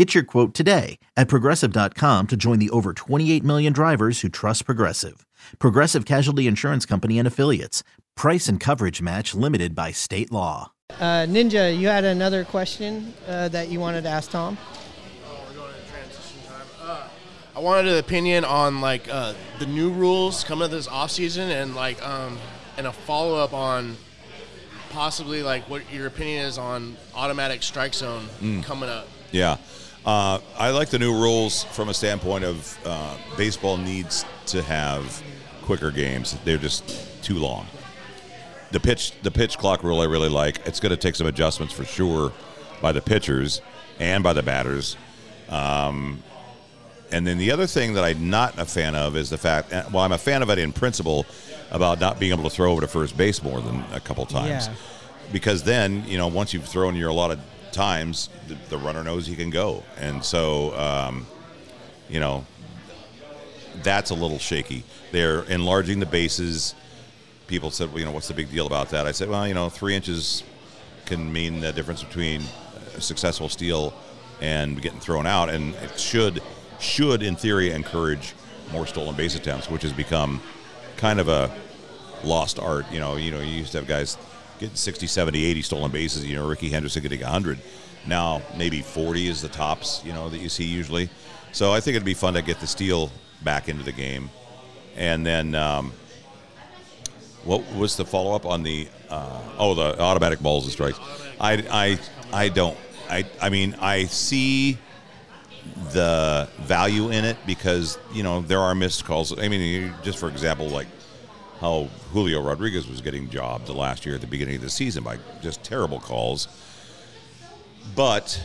Get your quote today at progressive.com to join the over 28 million drivers who trust Progressive. Progressive Casualty Insurance Company and Affiliates. Price and coverage match limited by state law. Uh, Ninja, you had another question uh, that you wanted to ask Tom? Oh, we're going into transition time. Uh, I wanted an opinion on like uh, the new rules coming up this off season and like um, and a follow up on possibly like what your opinion is on automatic strike zone coming up. Yeah. Uh, I like the new rules from a standpoint of uh, baseball needs to have quicker games. They're just too long. The pitch, the pitch clock rule, I really like. It's going to take some adjustments for sure by the pitchers and by the batters. Um, and then the other thing that I'm not a fan of is the fact. uh, Well, I'm a fan of it in principle about not being able to throw over to first base more than a couple times Yeah. because then you know once you've thrown your allotted times, the, the runner knows he can go, and so um, you know that's a little shaky. They're enlarging the bases. People said, well, you know, what's the big deal about that? I said, well, you know, three inches can mean the difference between a successful steal and getting thrown out, and it should should in theory encourage more stolen base attempts, which has become kind of a lost art. You know, you know, you used to have guys getting 60, 70, 80 stolen bases. You know, Rickey Henderson getting 100. Now maybe 40 is the tops. You know that you see usually. So I think it'd be fun to get the steal back into the game, and then um, what was the follow up on the uh, oh the automatic balls and strikes? I I I don't I I mean I see the value in it because you know there are missed calls. I mean, just for example, like how Julio Rodriguez was getting jobbed the last year at the beginning of the season by just terrible calls. But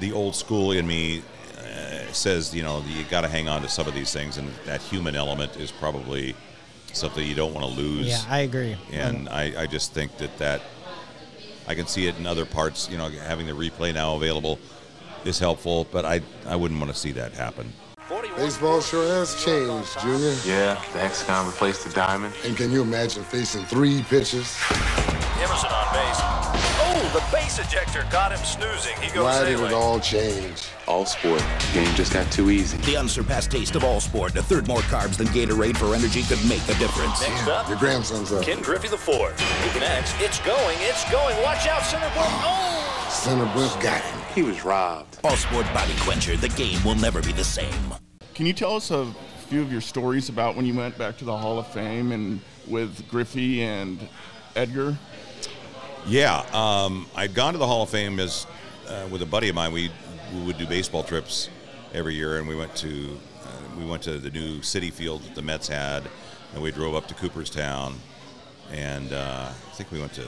the old school in me uh, says, you know, you got to hang on to some of these things, and that human element is probably something you don't want to lose. Yeah, I agree. And I, I just think that that I can see it in other parts. You know, having the replay now available is helpful, but I I wouldn't want to see that happen. Baseball sure has changed, Junior. Yeah, the hexagon replaced the diamond. And can you imagine facing three pitches? Emerson on base. Oh, the base ejector got him snoozing. He goes Why did it all change? All sport. The Game just got too easy. The unsurpassed taste of all sport. A third more carbs than Gatorade for energy could make a difference. Next up, Your grandson's up. Ken Griffey the fourth. He connects. It's going. It's going. Watch out, center point. Oh! Center Bliss got him. He was robbed. All sport body quencher. The game will never be the same. Can you tell us a few of your stories about when you went back to the Hall of Fame and with Griffey and Edgar? Yeah, um, I'd gone to the Hall of Fame as uh, with a buddy of mine. We we would do baseball trips every year, and we went to uh, we went to the new Citi Field that the Mets had, and we drove up to Cooperstown, and uh, I think we went to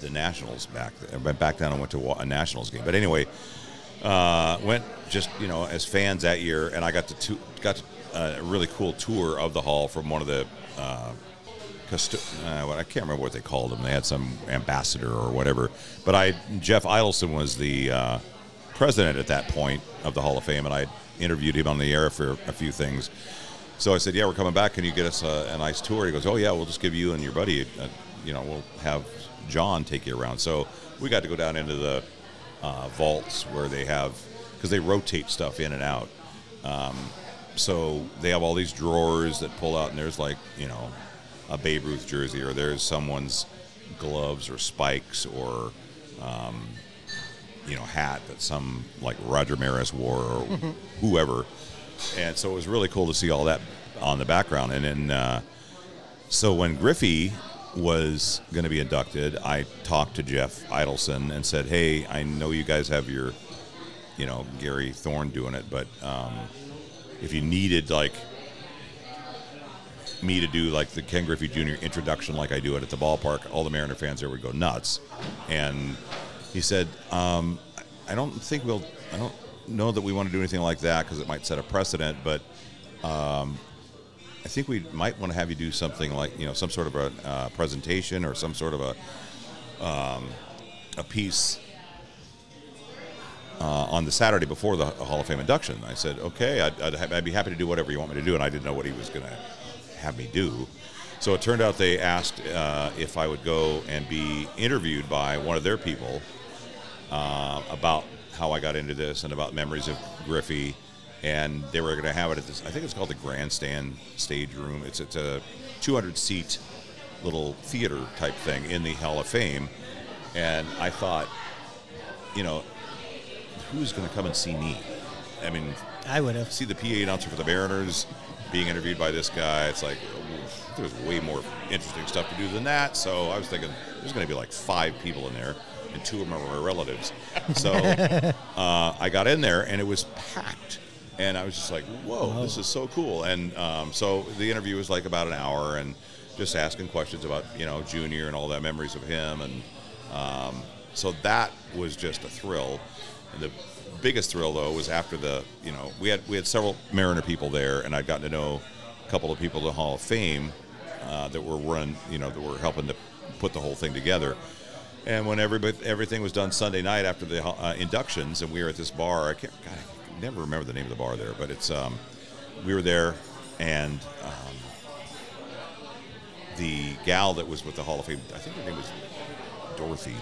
the Nationals back. Went back down and went to a Nationals game. But anyway, uh, went just you know as fans that year, and I got to tu- got uh, a really cool tour of the hall from one of the. Uh, custo- uh, what I can't remember what they called them. They had some ambassador or whatever. But I Jeff Idelson was the uh, president at that point of the Hall of Fame, and I interviewed him on the air for a few things. So I said, "Yeah, we're coming back. Can you get us a, a nice tour?" He goes, "Oh yeah, we'll just give you and your buddy. uh you know, we'll have John take you around." So we got to go down into the uh, vaults where they have because they rotate stuff in and out. Um, so they have all these drawers that pull out, and there's like you know a Babe Ruth jersey, or there's someone's gloves or spikes, or um, you know hat that some like Roger Maris wore or whoever. And so it was really cool to see all that. on the background. And then, uh, so when Griffey was going to be inducted, I talked to Jeff Idelson and said, "Hey, I know you guys have your, you know, Gary Thorne doing it, but um, if you needed like me to do like the Ken Griffey Jr. introduction, like I do it at the ballpark, all the Mariner fans there would go nuts." And he said, um, "I don't think we'll. I don't know that we want to do anything like that because it might set a precedent, but." Um, I think we might want to have you do something like you know some sort of a uh, presentation or some sort of a um, a piece uh, on the Saturday before the Hall of Fame induction. I said, okay, I'd, I'd, ha- I'd be happy to do whatever you want me to do, and I didn't know what he was going to have me do. So it turned out they asked uh, if I would go and be interviewed by one of their people uh, about how I got into this and about memories of Griffey and they were going to have it at this. I think it's called the Grandstand Stage Room. It's it's a 200 seat little theater type thing in the Hall of Fame, and I thought, you know, who's going to come and see me? I mean, I would have see the PA announcer for the Mariners being interviewed by this guy. It's like there's way more interesting stuff to do than that. So I was thinking there's going to be like five people in there, and two of them are my relatives. So uh, I got in there, and it was packed and I was just like, "Whoa, this is so cool!" And um, so the interview was like about an hour, and just asking questions about you know Junior and all that memories of him, and um, so that was just a thrill. And the biggest thrill though was after the you know we had we had several Mariner people there, and I'd gotten to know a couple of people at the Hall of Fame uh, that were run you know that were helping to put the whole thing together. And when everybody, everything was done Sunday night after the uh, inductions, and we were at this bar, I can't, God, I never remember the name of the bar there, but it's um, we were there, and um, the gal that was with the Hall of Fame, I think her name was Dorothy.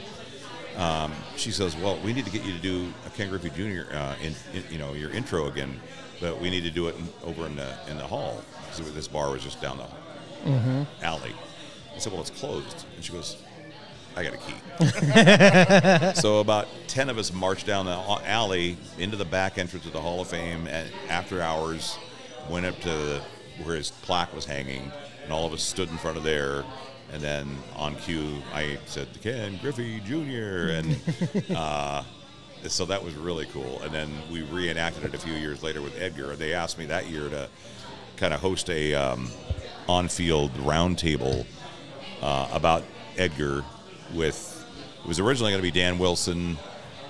Um, she says, "Well, we need to get you to do a Ken Griffey Jr. Uh, in, in, you know your intro again, but we need to do it in, over in the in the hall because this bar was just down the Mhm. alley." I said, "Well, it's closed," and she goes, "I got a key." so about ten of us marched down the alley into the back entrance of the Hall of Fame, and after hours, went up to where his plaque was hanging, and all of us stood in front of there. And then on cue, I said, Ken Griffey Jr. And uh, so that was really cool. And then we reenacted it a few years later with Edgar. They asked me that year to kind of host a um, on-field roundtable uh, about Edgar. With it was originally going to be Dan Wilson,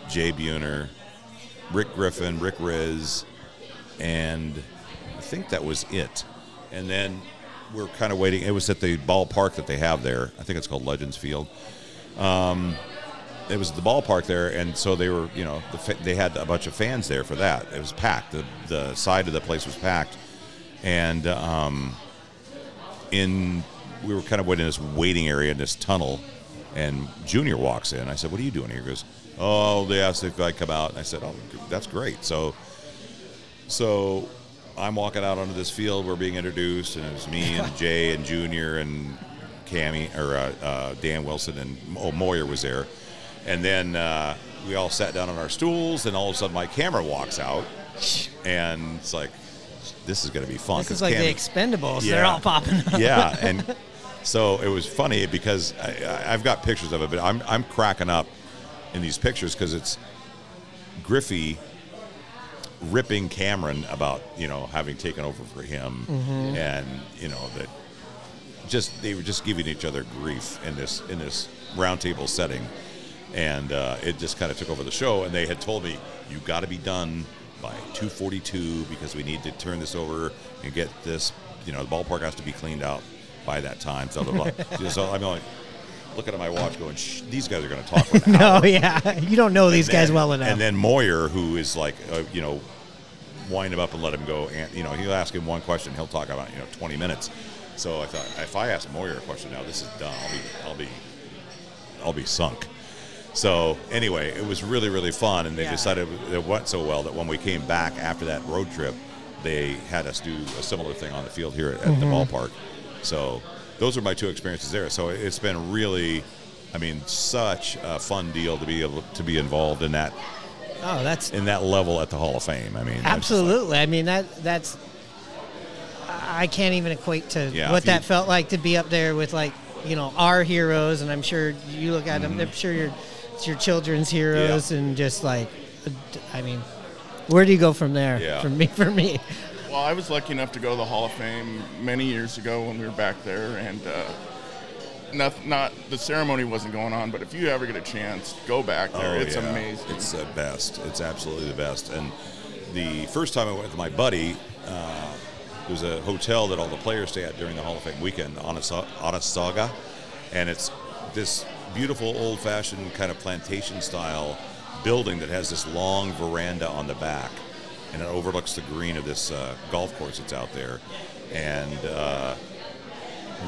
Jay Buhner, Rick Griffin, Rick Rizzs, and I think that was it. And then we're kind of waiting. It was at the ballpark that they have there. I think it's called Legends Field. Um, it was the ballpark there, and so they were, you know, the, fa- they had a bunch of fans there for that. It was packed. The the side of the place was packed, and um, in we were kind of waiting in this waiting area in this tunnel, and Junior walks in. I said, "What are you doing here?" He goes, "Oh, they asked if I come out." And I said, "Oh, that's great." So, so I'm walking out onto this field. We're being introduced, and it was me and Jay and Junior and Cammy or uh, uh, Dan Wilson and oh, Moyer was there, and then uh, we all sat down on our stools, and all of a sudden Mike Cameron walks out, and it's like, this is going to be fun. This is like the Cammy- Expendables. They're all popping up. yeah, and so it was funny because I, I've got pictures of it, but I'm I'm cracking up in these pictures because it's Griffey ripping Cameron about you know having taken over for him, Mhm. and you know that just they were just giving each other grief in this in this roundtable setting, and uh, it just kind of took over the show. And they had told me you got to be done by 2:42 because we need to turn this over and get this. You know, the ballpark has to be cleaned out by that time. So, blah, blah, so I'm like looking at my watch, going, Shh, "These guys are going to talk." For an no, hour." yeah, you don't know these And guys then- well enough. And then Moyer, who is like, uh, you know, wind him up and let him go. And you know, he'll ask him one question, he'll talk about you know 20 minutes. So I thought, if I ask Moyer a question now, this is done. I'll be, I'll be, I'll be sunk. So anyway, it was really, really fun, and they Yeah. decided it went so well that when we came back after that road trip, they had us do a similar thing on the field here at, the Mhm. ballpark. So those are my two experiences there. So it's been really, I mean, such a fun deal to be able to be involved in that oh, that's in that level at the Hall of Fame. I mean, just like- absolutely. I mean that that's. I can't even equate to Yeah, what if you- that felt like to be up there with like you know our heroes, and I'm sure you look at Mm-hmm. them. I'm sure your it's your children's heroes, and just like, I mean, where do you go from there? Yeah. For me, for me, Well, I was lucky enough to go to the Hall of Fame many years ago when we were back there, and uh, not, not the ceremony wasn't going on. But if you ever get a chance, go back there. Oh, it's yeah. amazing. It's the best. It's absolutely the best. And the first time I went with my buddy, uh, there's a hotel that all the players stay at during the Hall of Fame weekend, Otesaga, and it's this beautiful old-fashioned kind of plantation-style building that has this long veranda on the back, and it overlooks the green of this uh, golf course that's out there, and. Uh,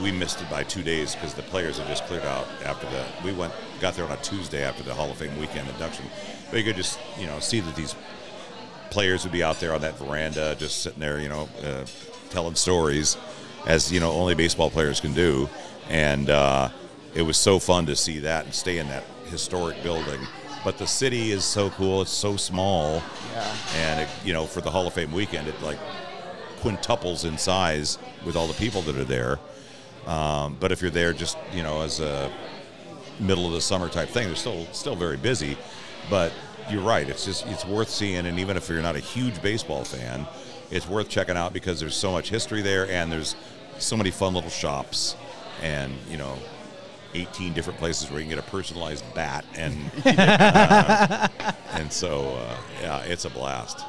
we missed it by two days because the players had just cleared out after the we went got there on a Tuesday after the Hall of Fame weekend induction. But you could just you know see that these players would be out there on that veranda, just sitting there, you know, uh, telling stories, as you know only baseball players can do, and uh, it was so fun to see that and stay in that historic building. But the city is so cool; it's so small, Yeah. and it, you know, for the Hall of Fame weekend, it like quintuples in size with all the people that are there. Um, but if you're there just you know as a middle of the summer type thing, they're still still very busy. But you're right; it's just it's worth seeing, and even if you're not a huge baseball fan, it's worth checking out because there's so much history there, and there's so many fun little shops, and you know. 18 different places where you can get a personalized bat and uh, and so uh, yeah it's a blast